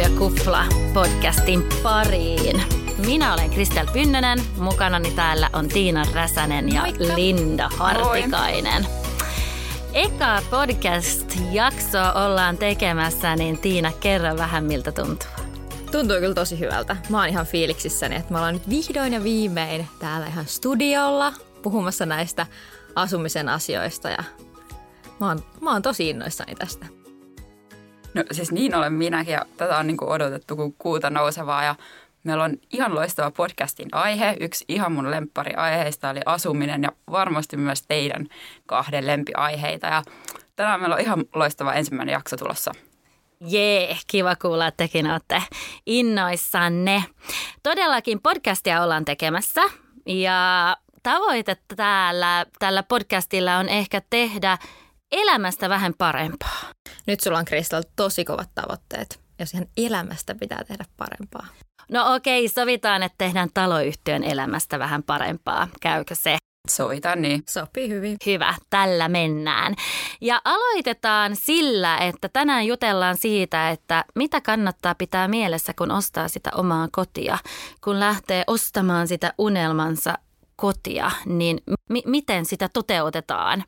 Yöyhtiökupla podcastin pariin. Minä olen Kristel Pynnönen, mukanani täällä on Tiina Räsänen ja Moikka. Linda Hartikainen. Moi. Eka podcast-jaksoa ollaan tekemässä, niin Tiina, kerro vähän miltä tuntuu. Tuntuu kyllä tosi hyvältä. Mä oon ihan fiiliksissäni, että me ollaan nyt vihdoin ja viimein täällä ihan studiolla puhumassa näistä asumisen asioista ja mä oon, mä oon tosi innoissani tästä. No siis niin olen minäkin ja tätä on niin kuin odotettu kuin kuuta nousevaa ja meillä on ihan loistava podcastin aihe. Yksi ihan mun aiheista oli asuminen ja varmasti myös teidän kahden lempiaiheita ja tänään meillä on ihan loistava ensimmäinen jakso tulossa. Jee, kiva kuulla, että tekin olette innoissanne. Todellakin podcastia ollaan tekemässä ja tavoite täällä, tällä podcastilla on ehkä tehdä elämästä vähän parempaa. Nyt sulla on Kristal tosi kovat tavoitteet, jos ihan elämästä pitää tehdä parempaa. No okei, sovitaan, että tehdään taloyhtiön elämästä vähän parempaa. Käykö se? Sovitaan niin. Sopii hyvin. Hyvä, tällä mennään. Ja aloitetaan sillä, että tänään jutellaan siitä, että mitä kannattaa pitää mielessä, kun ostaa sitä omaa kotia. Kun lähtee ostamaan sitä unelmansa kotia, niin m- miten sitä toteutetaan?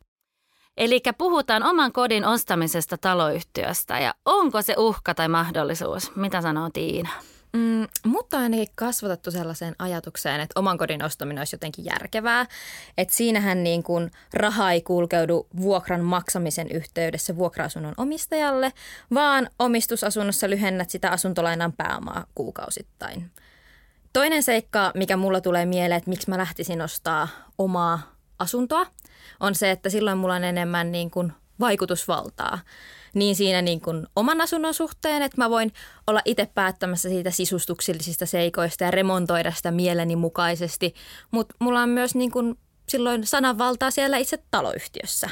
Eli puhutaan oman kodin ostamisesta taloyhtiöstä ja onko se uhka tai mahdollisuus? Mitä sanoo Tiina? Mm, mutta ainakin kasvatettu sellaiseen ajatukseen, että oman kodin ostaminen olisi jotenkin järkevää. Että siinähän niin kuin raha ei kulkeudu vuokran maksamisen yhteydessä vuokra-asunnon omistajalle, vaan omistusasunnossa lyhennät sitä asuntolainan pääomaa kuukausittain. Toinen seikka, mikä mulla tulee mieleen, että miksi mä lähtisin ostaa omaa asuntoa, on se, että silloin mulla on enemmän niin kuin vaikutusvaltaa. Niin siinä niin kuin oman asunnon suhteen, että mä voin olla itse päättämässä siitä sisustuksellisista seikoista ja remontoida sitä mieleni mukaisesti. Mutta mulla on myös niin kuin silloin sananvaltaa siellä itse taloyhtiössä.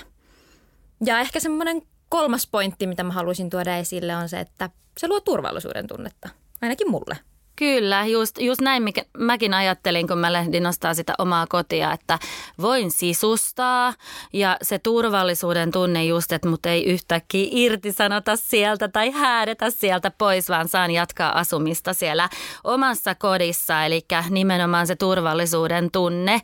Ja ehkä semmoinen kolmas pointti, mitä mä haluaisin tuoda esille, on se, että se luo turvallisuuden tunnetta. Ainakin mulle. Kyllä, just, just näin mikä, mäkin ajattelin, kun mä lähdin nostaa sitä omaa kotia, että voin sisustaa ja se turvallisuuden tunne just, että mut ei yhtäkkiä irtisanota sieltä tai häädetä sieltä pois, vaan saan jatkaa asumista siellä omassa kodissa, eli nimenomaan se turvallisuuden tunne.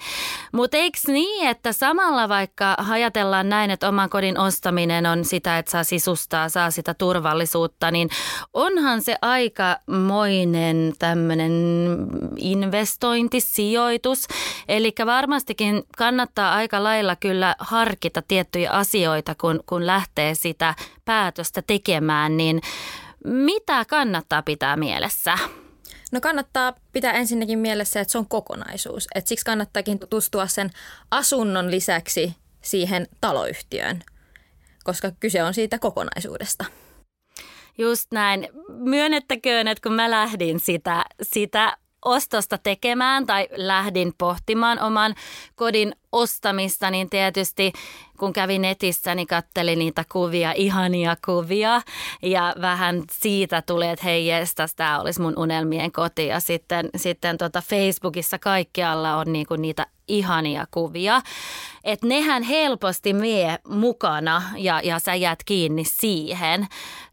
Mutta eikö niin, että samalla vaikka ajatellaan näin, että oman kodin ostaminen on sitä, että saa sisustaa, saa sitä turvallisuutta, niin onhan se aikamoinen tämmöinen investointi, sijoitus. Eli varmastikin kannattaa aika lailla kyllä harkita tiettyjä asioita, kun, kun lähtee sitä päätöstä tekemään, niin mitä kannattaa pitää mielessä? No kannattaa pitää ensinnäkin mielessä, että se on kokonaisuus. Et siksi kannattaakin tutustua sen asunnon lisäksi siihen taloyhtiöön, koska kyse on siitä kokonaisuudesta. Just näin. Myönnettäköön, että kun mä lähdin sitä, sitä ostosta tekemään tai lähdin pohtimaan oman kodin ostamista, niin tietysti kun kävin netissä, niin kattelin niitä kuvia, ihania kuvia. Ja vähän siitä tuli, että hei jestas, tämä olisi mun unelmien koti. Ja sitten, sitten tota Facebookissa kaikkialla on niinku niitä ihania kuvia. Että nehän helposti mie mukana ja, ja sä jäät kiinni siihen.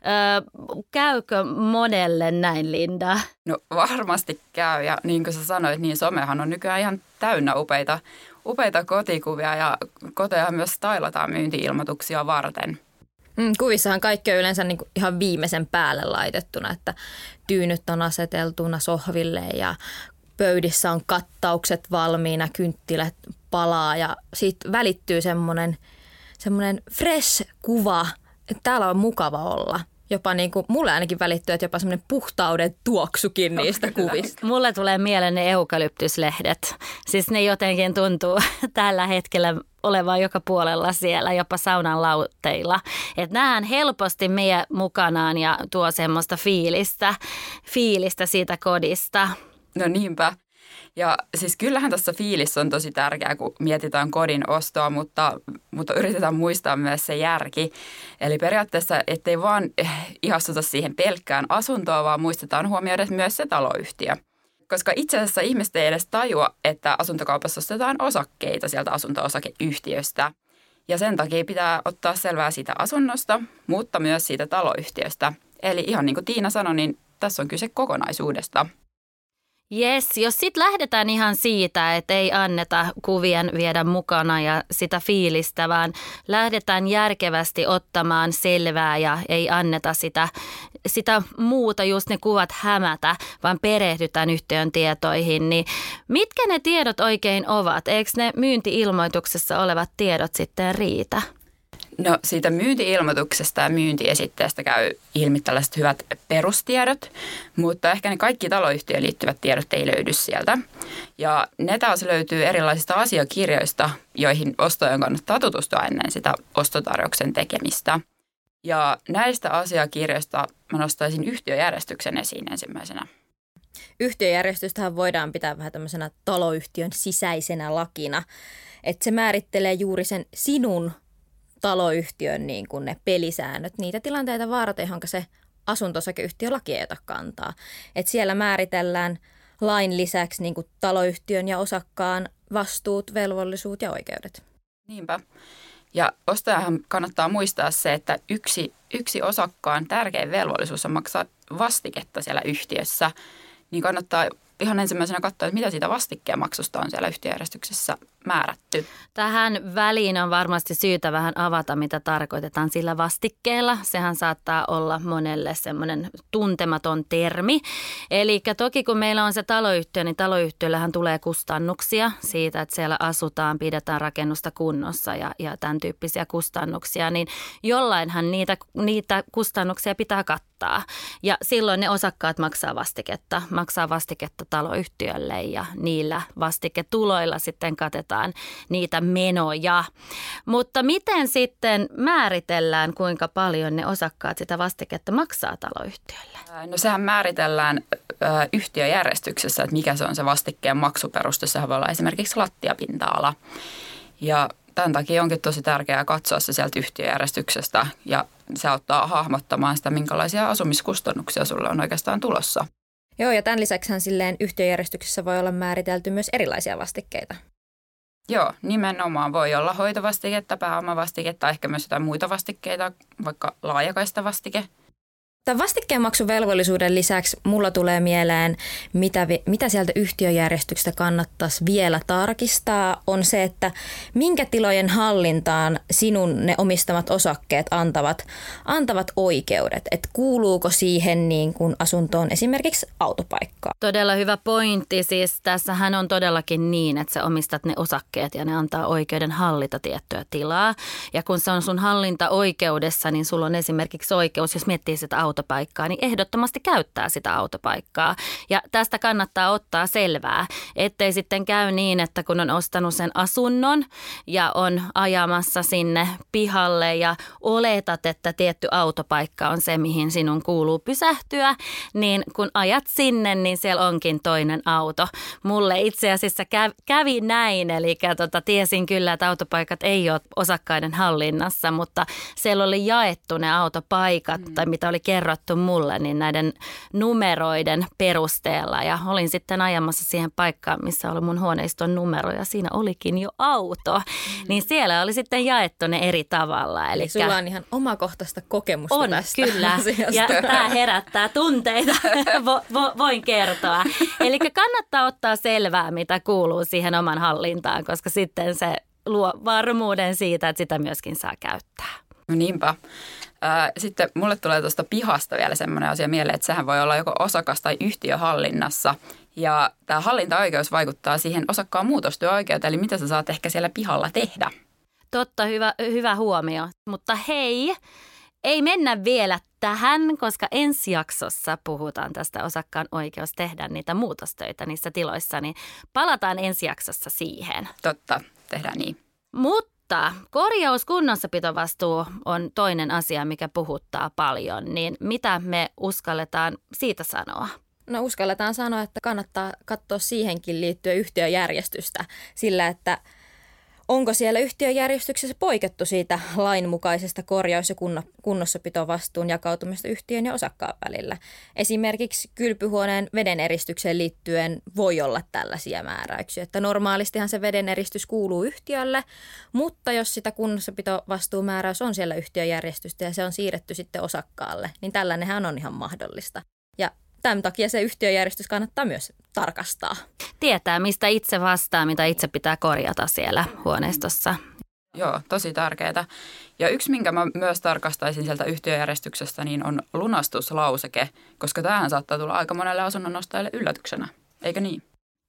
Öö, käykö monelle näin, Linda? No varmasti käy ja niin kuin sä sanoit, niin somehan on nykyään ihan täynnä upeita, upeita kotikuvia ja koteja myös stylataan myyntiilmoituksia varten. Mm, kuvissahan kaikki on yleensä niin ihan viimeisen päälle laitettuna, että tyynyt on aseteltuna sohville ja pöydissä on kattaukset valmiina, kynttilät palaa ja siitä välittyy semmoinen, semmoinen fresh kuva, että täällä on mukava olla – jopa niin kuin, mulle ainakin välittyy, että jopa semmoinen puhtauden tuoksukin niistä kuvista. Mulle tulee mieleen ne eukalyptyslehdet. Siis ne jotenkin tuntuu tällä hetkellä olevan joka puolella siellä, jopa saunan lautteilla. Että nähdään helposti meidän mukanaan ja tuo semmoista fiilistä, fiilistä siitä kodista. No niinpä. Ja siis kyllähän tässä fiilis on tosi tärkeää, kun mietitään kodin ostoa, mutta, mutta yritetään muistaa myös se järki. Eli periaatteessa, ettei vaan ihastuta siihen pelkkään asuntoon, vaan muistetaan huomioida myös se taloyhtiö. Koska itse asiassa ihmiset ei edes tajua, että asuntokaupassa ostetaan osakkeita sieltä asunto-osakeyhtiöstä. Ja sen takia pitää ottaa selvää siitä asunnosta, mutta myös siitä taloyhtiöstä. Eli ihan niin kuin Tiina sanoi, niin tässä on kyse kokonaisuudesta. Yes, jos sitten lähdetään ihan siitä, että ei anneta kuvien viedä mukana ja sitä fiilistä, vaan lähdetään järkevästi ottamaan selvää ja ei anneta sitä, sitä muuta, just ne kuvat hämätä, vaan perehdytään yhtiön tietoihin, niin mitkä ne tiedot oikein ovat? Eikö ne myyntiilmoituksessa olevat tiedot sitten riitä? No siitä myyntiilmoituksesta ja myyntiesitteestä käy ilmi tällaiset hyvät perustiedot, mutta ehkä ne kaikki taloyhtiöön liittyvät tiedot ei löydy sieltä. Ja ne taas löytyy erilaisista asiakirjoista, joihin ostajan kannattaa tutustua ennen sitä ostotarjouksen tekemistä. Ja näistä asiakirjoista mä nostaisin yhtiöjärjestyksen esiin ensimmäisenä. Yhtiöjärjestystähän voidaan pitää vähän tämmöisenä taloyhtiön sisäisenä lakina. Että se määrittelee juuri sen sinun taloyhtiön niin kuin ne pelisäännöt, niitä tilanteita varten, johon se asuntosakeyhtiölaki ei kantaa. Et siellä määritellään lain lisäksi niin kuin taloyhtiön ja osakkaan vastuut, velvollisuut ja oikeudet. Niinpä. Ja ostajahan kannattaa muistaa se, että yksi, yksi osakkaan tärkein velvollisuus on maksaa vastiketta siellä yhtiössä. Niin kannattaa ihan ensimmäisenä katsoa, että mitä siitä vastikkeen maksusta on siellä yhtiöjärjestyksessä määrätty. Tähän väliin on varmasti syytä vähän avata, mitä tarkoitetaan sillä vastikkeella. Sehän saattaa olla monelle semmoinen tuntematon termi. Eli toki kun meillä on se taloyhtiö, niin taloyhtiöllähän tulee kustannuksia siitä, että siellä asutaan, pidetään rakennusta kunnossa ja, ja tämän tyyppisiä kustannuksia. Niin jollainhan niitä, niitä kustannuksia pitää kattaa. Ja silloin ne osakkaat maksaa vastiketta, maksaa vastiketta taloyhtiölle ja niillä vastiketuloilla sitten katetaan niitä menoja. Mutta miten sitten määritellään, kuinka paljon ne osakkaat sitä vastiketta maksaa taloyhtiölle? No sehän määritellään yhtiöjärjestyksessä, että mikä se on se vastikkeen maksuperuste. Sehän voi olla esimerkiksi lattiapinta-ala. Ja tämän takia onkin tosi tärkeää katsoa se sieltä yhtiöjärjestyksestä ja se auttaa hahmottamaan sitä, minkälaisia asumiskustannuksia sulle on oikeastaan tulossa. Joo, ja tämän lisäksi silleen yhtiöjärjestyksessä voi olla määritelty myös erilaisia vastikkeita. Joo, nimenomaan voi olla hoitovastiketta, pääomavastiketta, ehkä myös jotain muita vastikkeita, vaikka laajakaista vastike – Tämän vastikkeenmaksuvelvollisuuden lisäksi mulla tulee mieleen, mitä, mitä sieltä yhtiöjärjestyksestä kannattaisi vielä tarkistaa, on se, että minkä tilojen hallintaan sinun ne omistamat osakkeet antavat, antavat oikeudet. Että kuuluuko siihen niin kuin asuntoon esimerkiksi autopaikkaa. Todella hyvä pointti. Siis tässähän on todellakin niin, että sä omistat ne osakkeet ja ne antaa oikeuden hallita tiettyä tilaa. Ja kun se on sun hallintaoikeudessa, niin sulla on esimerkiksi oikeus, jos miettii sitä autopaikkaa, autopaikkaa, niin ehdottomasti käyttää sitä autopaikkaa. Ja tästä kannattaa ottaa selvää, ettei sitten käy niin, että kun on ostanut sen asunnon ja on ajamassa sinne pihalle ja oletat, että tietty autopaikka on se, mihin sinun kuuluu pysähtyä, niin kun ajat sinne, niin siellä onkin toinen auto. Mulle itse asiassa kävi näin, eli tota, tiesin kyllä, että autopaikat ei ole osakkaiden hallinnassa, mutta siellä oli jaettu ne autopaikat mm. tai mitä oli kerrottu kerrottu mulle niin näiden numeroiden perusteella. Ja olin sitten ajamassa siihen paikkaan, missä oli mun huoneiston numero ja siinä olikin jo auto. Mm. Niin siellä oli sitten jaettu ne eri tavalla. Eli sulla on ihan omakohtaista kokemusta on, tästä kyllä. Asiasta. Ja tämä herättää tunteita, vo, vo, voin kertoa. Eli kannattaa ottaa selvää, mitä kuuluu siihen oman hallintaan, koska sitten se luo varmuuden siitä, että sitä myöskin saa käyttää. No niinpä. Sitten mulle tulee tuosta pihasta vielä semmoinen asia mieleen, että sehän voi olla joko osakas- tai yhtiöhallinnassa. Ja tämä hallintaoikeus vaikuttaa siihen osakkaan muutostyöoikeuteen, eli mitä sä saat ehkä siellä pihalla tehdä. Totta, hyvä, hyvä huomio. Mutta hei, ei mennä vielä tähän, koska ensi jaksossa puhutaan tästä osakkaan oikeus tehdä niitä muutostöitä niissä tiloissa, niin palataan ensi jaksossa siihen. Totta, tehdään niin. Mutta mutta korjauskunnossapitovastuu on toinen asia, mikä puhuttaa paljon. Niin mitä me uskalletaan siitä sanoa? No uskalletaan sanoa, että kannattaa katsoa siihenkin liittyen yhtiöjärjestystä sillä, että – onko siellä yhtiöjärjestyksessä poikettu siitä lainmukaisesta korjaus- ja kunnossapitovastuun jakautumista yhtiön ja osakkaan välillä. Esimerkiksi kylpyhuoneen vedeneristykseen liittyen voi olla tällaisia määräyksiä, että normaalistihan se vedeneristys kuuluu yhtiölle, mutta jos sitä kunnossapitovastuumääräys on siellä yhtiöjärjestystä ja se on siirretty sitten osakkaalle, niin tällainenhän on ihan mahdollista. Ja tämän takia se yhtiöjärjestys kannattaa myös tarkastaa. Tietää, mistä itse vastaa, mitä itse pitää korjata siellä huoneistossa. Joo, tosi tärkeää. Ja yksi, minkä mä myös tarkastaisin sieltä yhtiöjärjestyksestä, niin on lunastuslauseke, koska tähän saattaa tulla aika monelle asunnonostajalle yllätyksenä, eikö niin?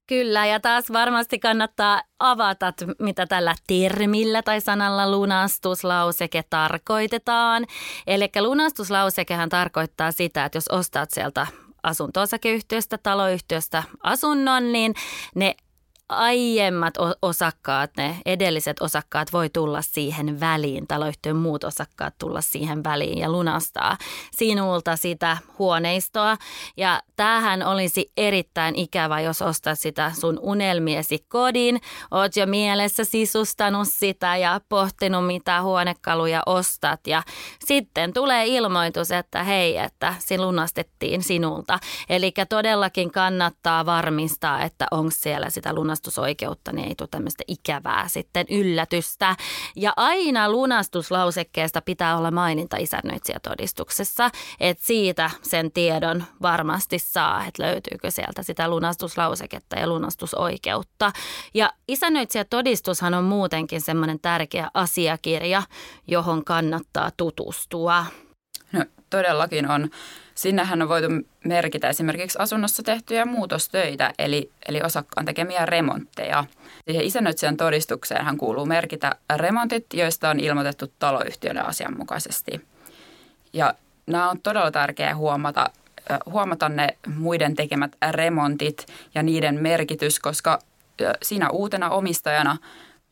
Kyllä, ja taas varmasti kannattaa avata, mitä tällä termillä tai sanalla lunastuslauseke tarkoitetaan. Eli lunastuslausekehan tarkoittaa sitä, että jos ostat sieltä asunto-osakeyhtiöstä, taloyhtiöstä asunnon, niin ne aiemmat osakkaat, ne edelliset osakkaat voi tulla siihen väliin, taloyhtiön muut osakkaat tulla siihen väliin ja lunastaa sinulta sitä huoneistoa. Ja tämähän olisi erittäin ikävä, jos ostat sitä sun unelmiesi kodin, oot jo mielessä sisustanut sitä ja pohtinut mitä huonekaluja ostat ja sitten tulee ilmoitus, että hei, että se lunastettiin sinulta. Eli todellakin kannattaa varmistaa, että onko siellä sitä lunastettua lunastusoikeutta, niin ei tule tämmöistä ikävää sitten yllätystä. Ja aina lunastuslausekkeesta pitää olla maininta isännöitsijätodistuksessa, että siitä sen tiedon varmasti saa, että löytyykö sieltä sitä lunastuslauseketta ja lunastusoikeutta. Ja isännöitsijätodistushan on muutenkin semmoinen tärkeä asiakirja, johon kannattaa tutustua. Todellakin on. Sinnehän on voitu merkitä esimerkiksi asunnossa tehtyjä muutostöitä, eli, eli osakkaan tekemiä remontteja. Siihen isännöitsijän todistukseenhan kuuluu merkitä remontit, joista on ilmoitettu taloyhtiölle asianmukaisesti. Ja nämä on todella tärkeää huomata, huomata ne muiden tekemät remontit ja niiden merkitys, koska sinä uutena omistajana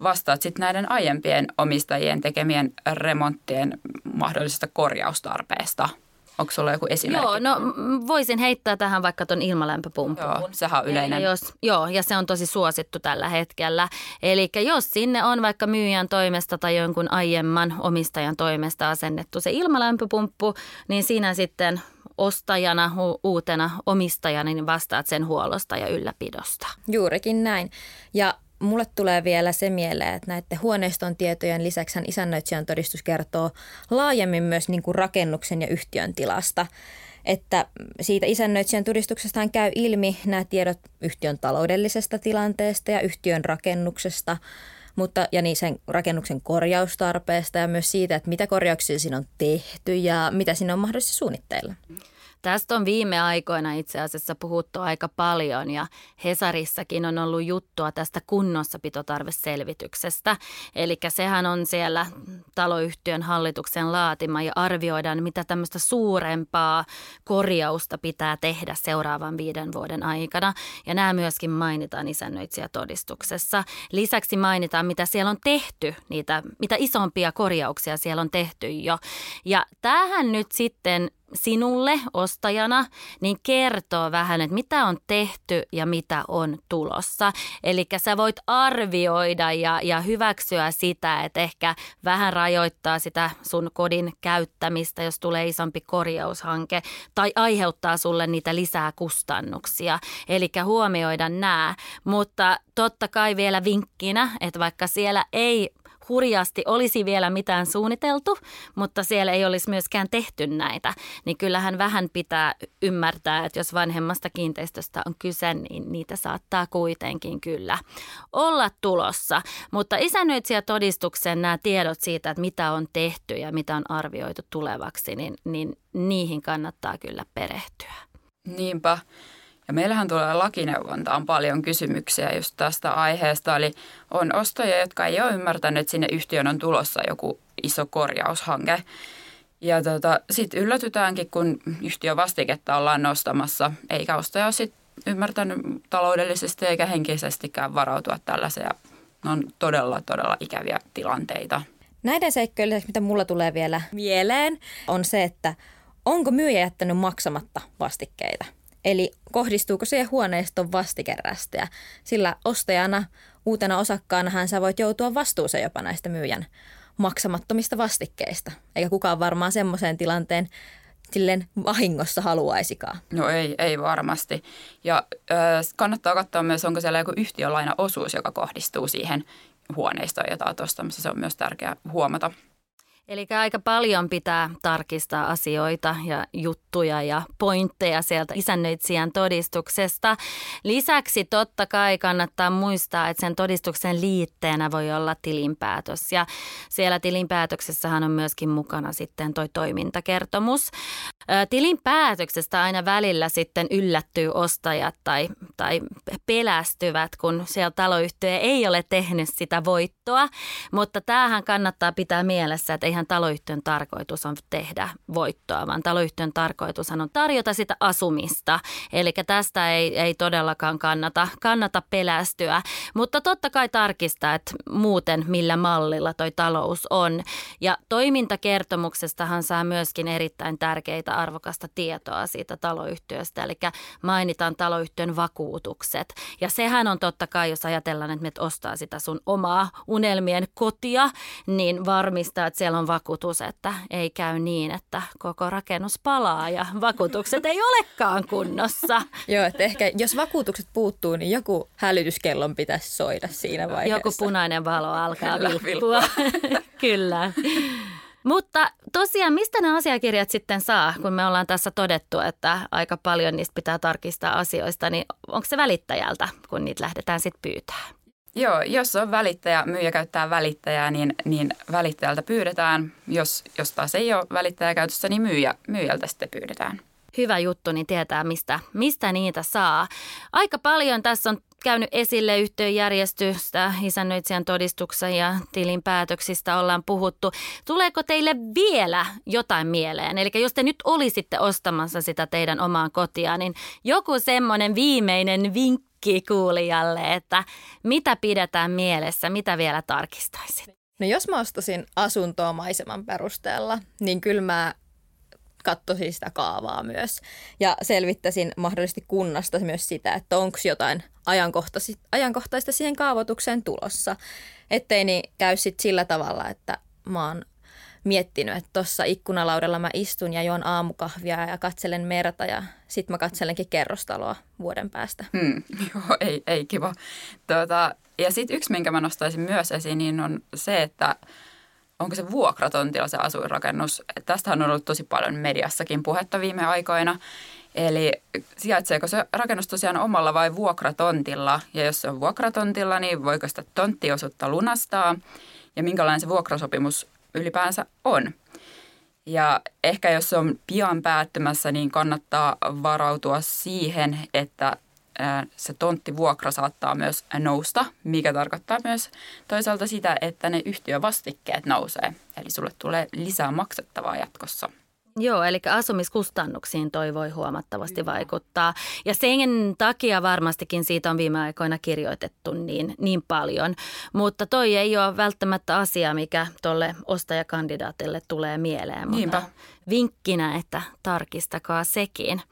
vastaat sitten näiden aiempien omistajien tekemien remonttien mahdollisesta korjaustarpeesta – Onko sulla joku esimerkki? Joo, no voisin heittää tähän vaikka tuon ilmalämpöpumpun. Joo, sehän on yleinen. Ja jos, joo, ja se on tosi suosittu tällä hetkellä. Eli jos sinne on vaikka myyjän toimesta tai jonkun aiemman omistajan toimesta asennettu se ilmalämpöpumppu, niin siinä sitten ostajana, uutena omistajana, niin vastaat sen huollosta ja ylläpidosta. Juurikin näin. Ja mulle tulee vielä se mieleen, että näiden huoneiston tietojen lisäksi isännöitsijän todistus kertoo laajemmin myös niin kuin rakennuksen ja yhtiön tilasta. Että siitä isännöitsijän todistuksestaan käy ilmi nämä tiedot yhtiön taloudellisesta tilanteesta ja yhtiön rakennuksesta, mutta, ja niin sen rakennuksen korjaustarpeesta ja myös siitä, että mitä korjauksia siinä on tehty ja mitä siinä on mahdollisesti suunnitteilla. Tästä on viime aikoina itse asiassa puhuttu aika paljon ja Hesarissakin on ollut juttua tästä kunnossapitotarveselvityksestä. Eli sehän on siellä taloyhtiön hallituksen laatima ja arvioidaan, mitä tämmöistä suurempaa korjausta pitää tehdä seuraavan viiden vuoden aikana. Ja nämä myöskin mainitaan isännöitsijätodistuksessa. Lisäksi mainitaan, mitä siellä on tehty, niitä, mitä isompia korjauksia siellä on tehty jo. Ja tähän nyt sitten sinulle ostajana, niin kertoo vähän, että mitä on tehty ja mitä on tulossa. Eli sä voit arvioida ja, ja hyväksyä sitä, että ehkä vähän rajoittaa sitä sun kodin käyttämistä, jos tulee isompi korjaushanke tai aiheuttaa sulle niitä lisää kustannuksia. Eli huomioida nämä, mutta totta kai vielä vinkkinä, että vaikka siellä ei hurjasti olisi vielä mitään suunniteltu, mutta siellä ei olisi myöskään tehty näitä, niin kyllähän vähän pitää ymmärtää, että jos vanhemmasta kiinteistöstä on kyse, niin niitä saattaa kuitenkin kyllä olla tulossa. Mutta isännöitsijätodistuksen nämä tiedot siitä, että mitä on tehty ja mitä on arvioitu tulevaksi, niin, niin niihin kannattaa kyllä perehtyä. Niinpä. Ja meillähän tulee lakineuvontaan paljon kysymyksiä just tästä aiheesta. Eli on ostajia, jotka ei ole ymmärtänyt, että sinne yhtiön on tulossa joku iso korjaushanke. Ja tota, sitten yllätytäänkin, kun yhtiön vastiketta ollaan nostamassa, eikä ostaja ole sit ymmärtänyt taloudellisesti eikä henkisestikään varautua tällaiseen. Ne on todella, todella ikäviä tilanteita. Näiden seikkojen lisäksi, mitä mulla tulee vielä mieleen, on se, että onko myyjä jättänyt maksamatta vastikkeita. Eli kohdistuuko siihen huoneiston vastikerästä sillä ostajana, uutena osakkaanahan sä voit joutua vastuuseen jopa näistä myyjän maksamattomista vastikkeista. Eikä kukaan varmaan semmoiseen tilanteen silleen vahingossa haluaisikaan. No ei, ei varmasti. Ja äh, kannattaa katsoa myös, onko siellä joku yhtiölainaosuus, joka kohdistuu siihen huoneistoon, jota tuossa se on myös tärkeää huomata. Eli aika paljon pitää tarkistaa asioita ja juttuja ja pointteja sieltä isännöitsijän todistuksesta. Lisäksi totta kai kannattaa muistaa, että sen todistuksen liitteenä voi olla tilinpäätös. Ja siellä tilinpäätöksessähän on myöskin mukana sitten toi toimintakertomus. Tilinpäätöksestä aina välillä sitten yllättyy ostajat tai, tai pelästyvät, kun siellä taloyhtiö ei ole tehnyt sitä voittoa. Mutta tämähän kannattaa pitää mielessä, että eihän taloyhtiön tarkoitus on tehdä voittoa, vaan taloyhtiön tarkoitus on tarjota sitä asumista. Eli tästä ei, ei todellakaan kannata, kannata pelästyä, mutta totta kai tarkistaa, että muuten millä mallilla toi talous on. Ja toimintakertomuksestahan saa myöskin erittäin tärkeitä arvokasta tietoa siitä taloyhtiöstä, eli mainitaan taloyhtiön vakuutukset. Ja sehän on totta kai, jos ajatellaan, että me ostaa sitä sun omaa unelmien kotia, niin varmistaa, että siellä on vakuutus, että ei käy niin, että koko rakennus palaa ja vakuutukset ei olekaan kunnossa. Joo, että ehkä jos vakuutukset puuttuu, niin joku hälytyskellon pitäisi soida siinä vaiheessa. Joku punainen valo alkaa vilppua. Kyllä. Mutta tosiaan, mistä nämä asiakirjat sitten saa, kun me ollaan tässä todettu, että aika paljon niistä pitää tarkistaa asioista, niin onko se välittäjältä, kun niitä lähdetään sitten pyytämään? Joo, jos on välittäjä, myyjä käyttää välittäjää, niin, niin välittäjältä pyydetään. Jos, jos taas ei ole välittäjä käytössä, niin myyjä, myyjältä sitten pyydetään. Hyvä juttu, niin tietää, mistä, mistä niitä saa. Aika paljon tässä on käynyt esille yhteenjärjestystä, isännöitsijän todistuksen ja tilinpäätöksistä ollaan puhuttu. Tuleeko teille vielä jotain mieleen? Eli jos te nyt olisitte ostamassa sitä teidän omaan kotia, niin joku semmoinen viimeinen vinkki kuulijalle, että mitä pidetään mielessä, mitä vielä tarkistaisit? No jos mä ostasin asuntoa maiseman perusteella, niin kyllä mä katsoisin sitä kaavaa myös ja selvittäisin mahdollisesti kunnasta myös sitä, että onko jotain ajankohtaista siihen kaavoitukseen tulossa. Ettei niin käy sit sillä tavalla, että mä oon miettinyt, että tuossa ikkunalaudella mä istun ja juon aamukahvia ja katselen merta ja sitten mä katselenkin kerrostaloa vuoden päästä. Hmm, joo, ei, ei kiva. Tuota, ja sitten yksi, minkä mä nostaisin myös esiin, niin on se, että onko se vuokratontilla se asuinrakennus. Tästähän on ollut tosi paljon mediassakin puhetta viime aikoina. Eli sijaitseeko se rakennus tosiaan omalla vai vuokratontilla? Ja jos se on vuokratontilla, niin voiko sitä tonttiosuutta lunastaa? Ja minkälainen se vuokrasopimus ylipäänsä on? Ja ehkä jos se on pian päättymässä, niin kannattaa varautua siihen, että se tonttivuokra saattaa myös nousta, mikä tarkoittaa myös toisaalta sitä, että ne yhtiövastikkeet nousee. Eli sulle tulee lisää maksettavaa jatkossa. Joo, eli asumiskustannuksiin toi voi huomattavasti Joo. vaikuttaa. Ja sen takia varmastikin siitä on viime aikoina kirjoitettu niin, niin paljon. Mutta toi ei ole välttämättä asia, mikä tuolle ostajakandidaatille tulee mieleen. Niinpä. Vinkkinä, että tarkistakaa sekin.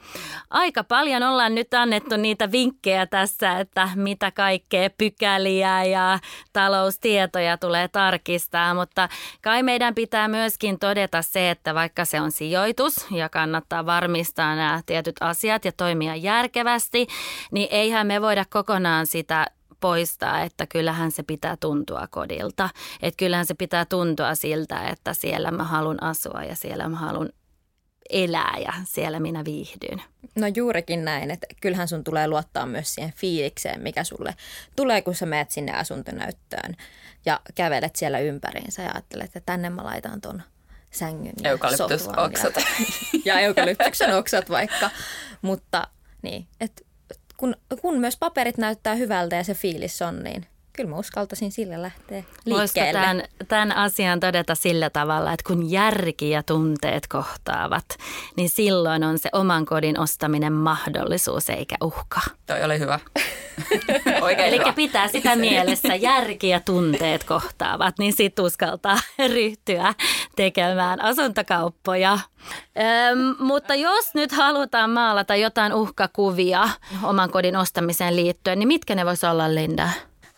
Aika paljon ollaan nyt annettu niitä vinkkejä tässä, että mitä kaikkea pykäliä ja taloustietoja tulee tarkistaa, mutta kai meidän pitää myöskin todeta se, että vaikka se on sijoitus ja kannattaa varmistaa nämä tietyt asiat ja toimia järkevästi, niin eihän me voida kokonaan sitä poistaa, että kyllähän se pitää tuntua kodilta. Että kyllähän se pitää tuntua siltä, että siellä mä haluan asua ja siellä mä haluan elää ja siellä minä viihdyn. No juurikin näin, että kyllähän sun tulee luottaa myös siihen fiilikseen, mikä sulle tulee, kun sä meet sinne asuntonäyttöön ja kävelet siellä ympäriinsä ja ajattelet, että tänne mä laitan ton sängyn ja Eukalyptusoksat. Ja, ja eukalyptuksen oksat vaikka, mutta niin, että kun, kun myös paperit näyttää hyvältä ja se fiilis on, niin kyllä mä uskaltaisin sille lähteä liikkeelle. Tämän, tämän asian todeta sillä tavalla, että kun järki ja tunteet kohtaavat, niin silloin on se oman kodin ostaminen mahdollisuus eikä uhka. Toi oli hyvä. Oikein Eli hyvä. pitää sitä mielessä, järki ja tunteet kohtaavat, niin sit uskaltaa ryhtyä tekemään asuntokauppoja. Öm, mutta jos nyt halutaan maalata jotain uhkakuvia oman kodin ostamiseen liittyen, niin mitkä ne voisi olla, Linda?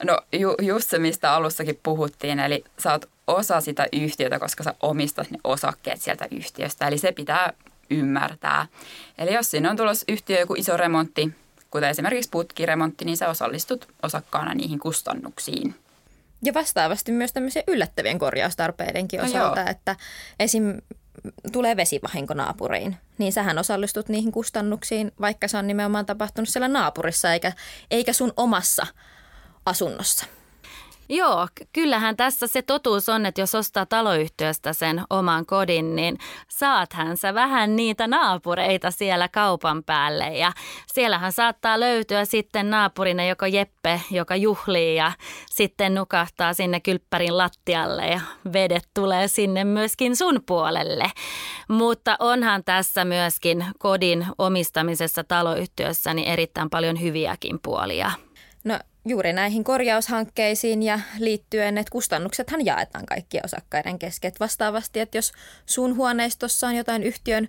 No ju, just se, mistä alussakin puhuttiin, eli sä oot osa sitä yhtiötä, koska sä omistat ne osakkeet sieltä yhtiöstä, eli se pitää ymmärtää. Eli jos siinä on tulossa yhtiö joku iso remontti, kuten esimerkiksi putkiremontti, niin sä osallistut osakkaana niihin kustannuksiin. Ja vastaavasti myös tämmöisiä yllättävien korjaustarpeidenkin no osalta, joo. että esim. tulee vesivahinko naapuriin, niin sähän osallistut niihin kustannuksiin, vaikka se on nimenomaan tapahtunut siellä naapurissa eikä, eikä sun omassa asunnossa. Joo, kyllähän tässä se totuus on, että jos ostaa taloyhtiöstä sen oman kodin, niin saathan sä vähän niitä naapureita siellä kaupan päälle. Ja siellähän saattaa löytyä sitten naapurina joko Jeppe, joka juhlii ja sitten nukahtaa sinne kylppärin lattialle ja vedet tulee sinne myöskin sun puolelle. Mutta onhan tässä myöskin kodin omistamisessa taloyhtiössä niin erittäin paljon hyviäkin puolia. No juuri näihin korjaushankkeisiin ja liittyen, että kustannuksethan jaetaan kaikkien osakkaiden kesken. vastaavasti, että jos sun huoneistossa on jotain yhtiön,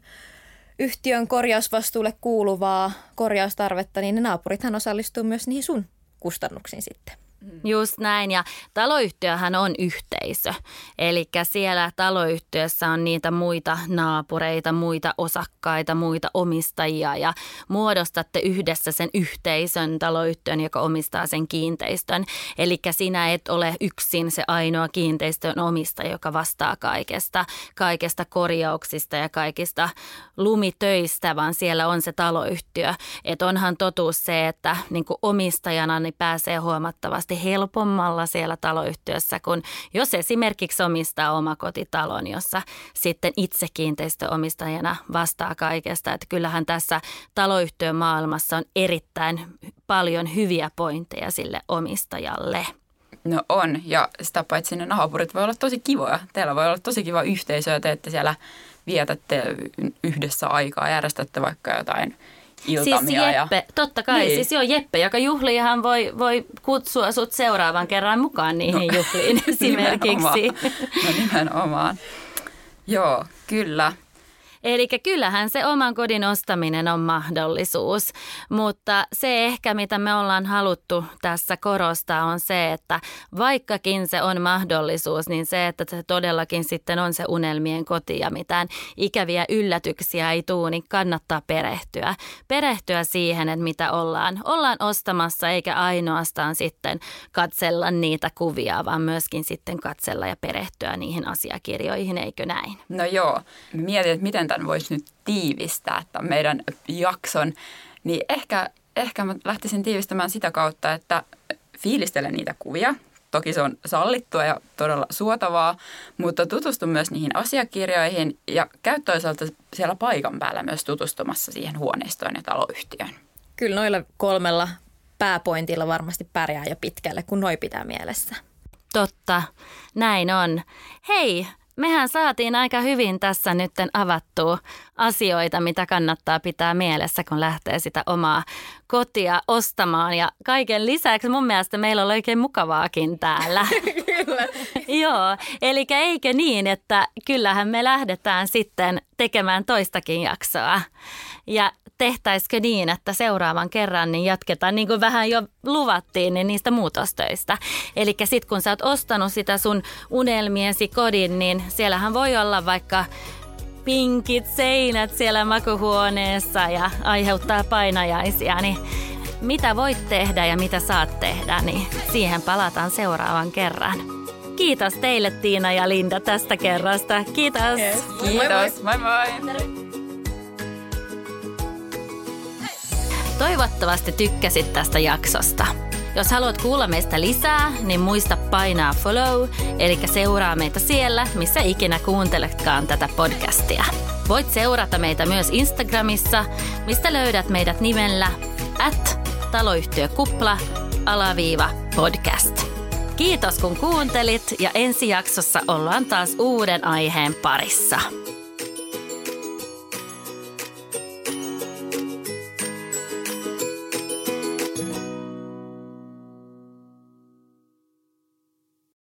yhtiön korjausvastuulle kuuluvaa korjaustarvetta, niin ne naapurithan osallistuu myös niihin sun kustannuksiin sitten. Mm. Just näin ja taloyhtiöhän on yhteisö. Eli siellä taloyhtiössä on niitä muita naapureita, muita osakkaita, muita omistajia ja muodostatte yhdessä sen yhteisön taloyhtiön, joka omistaa sen kiinteistön. Eli sinä et ole yksin se ainoa kiinteistön omistaja, joka vastaa kaikesta, kaikesta korjauksista ja kaikista lumitöistä, vaan siellä on se taloyhtiö. Että onhan totuus se, että niin omistajana niin pääsee huomattavasti huomattavasti helpommalla siellä taloyhtiössä, kun jos esimerkiksi omistaa omakotitalon, jossa sitten itse kiinteistöomistajana vastaa kaikesta. Että kyllähän tässä taloyhtiön maailmassa on erittäin paljon hyviä pointteja sille omistajalle. No on, ja sitä paitsi ne naapurit voi olla tosi kivoja. Teillä voi olla tosi kiva yhteisö, ja siellä vietätte yhdessä aikaa, järjestätte vaikka jotain iltamia. Siis Jeppe, ja... totta kai. Niin. Siis joo, Jeppe, joka juhlii, hän voi, voi kutsua sut seuraavan kerran mukaan niihin no, juhliin esimerkiksi. Nimenomaan. No nimenomaan. Joo, kyllä. Eli kyllähän se oman kodin ostaminen on mahdollisuus, mutta se ehkä mitä me ollaan haluttu tässä korostaa on se, että vaikkakin se on mahdollisuus, niin se, että se todellakin sitten on se unelmien koti ja mitään ikäviä yllätyksiä ei tule, niin kannattaa perehtyä. Perehtyä siihen, että mitä ollaan, ollaan ostamassa eikä ainoastaan sitten katsella niitä kuvia, vaan myöskin sitten katsella ja perehtyä niihin asiakirjoihin, eikö näin? No joo, mietin, että miten tämän voisi nyt tiivistää tämän meidän jakson, niin ehkä, ehkä mä lähtisin tiivistämään sitä kautta, että fiilistele niitä kuvia. Toki se on sallittua ja todella suotavaa, mutta tutustu myös niihin asiakirjoihin ja käy toisaalta siellä paikan päällä myös tutustumassa siihen huoneistoon ja taloyhtiöön. Kyllä noilla kolmella pääpointilla varmasti pärjää jo pitkälle, kun noi pitää mielessä. Totta, näin on. Hei, mehän saatiin aika hyvin tässä nytten avattua asioita, mitä kannattaa pitää mielessä, kun lähtee sitä omaa kotia ostamaan. Ja kaiken lisäksi mun mielestä meillä on oikein mukavaakin täällä. Kyllä. Joo, eli eikö niin, että kyllähän me lähdetään sitten tekemään toistakin jaksoa. Ja tehtäisikö niin, että seuraavan kerran niin jatketaan, niin kuin vähän jo luvattiin, niin niistä muutostöistä. Eli sitten kun sä oot ostanut sitä sun unelmiesi kodin, niin siellähän voi olla vaikka pinkit seinät siellä makuhuoneessa ja aiheuttaa painajaisia, niin mitä voit tehdä ja mitä saat tehdä, niin siihen palataan seuraavan kerran. Kiitos teille Tiina ja Linda tästä kerrasta. Kiitos. Yes. Kiitos. Moi moi. moi. Toivottavasti tykkäsit tästä jaksosta. Jos haluat kuulla meistä lisää, niin muista painaa follow, eli seuraa meitä siellä, missä ikinä kuunteletkaan tätä podcastia. Voit seurata meitä myös Instagramissa, mistä löydät meidät nimellä at taloyhtiökupla alaviiva podcast. Kiitos kun kuuntelit ja ensi jaksossa ollaan taas uuden aiheen parissa.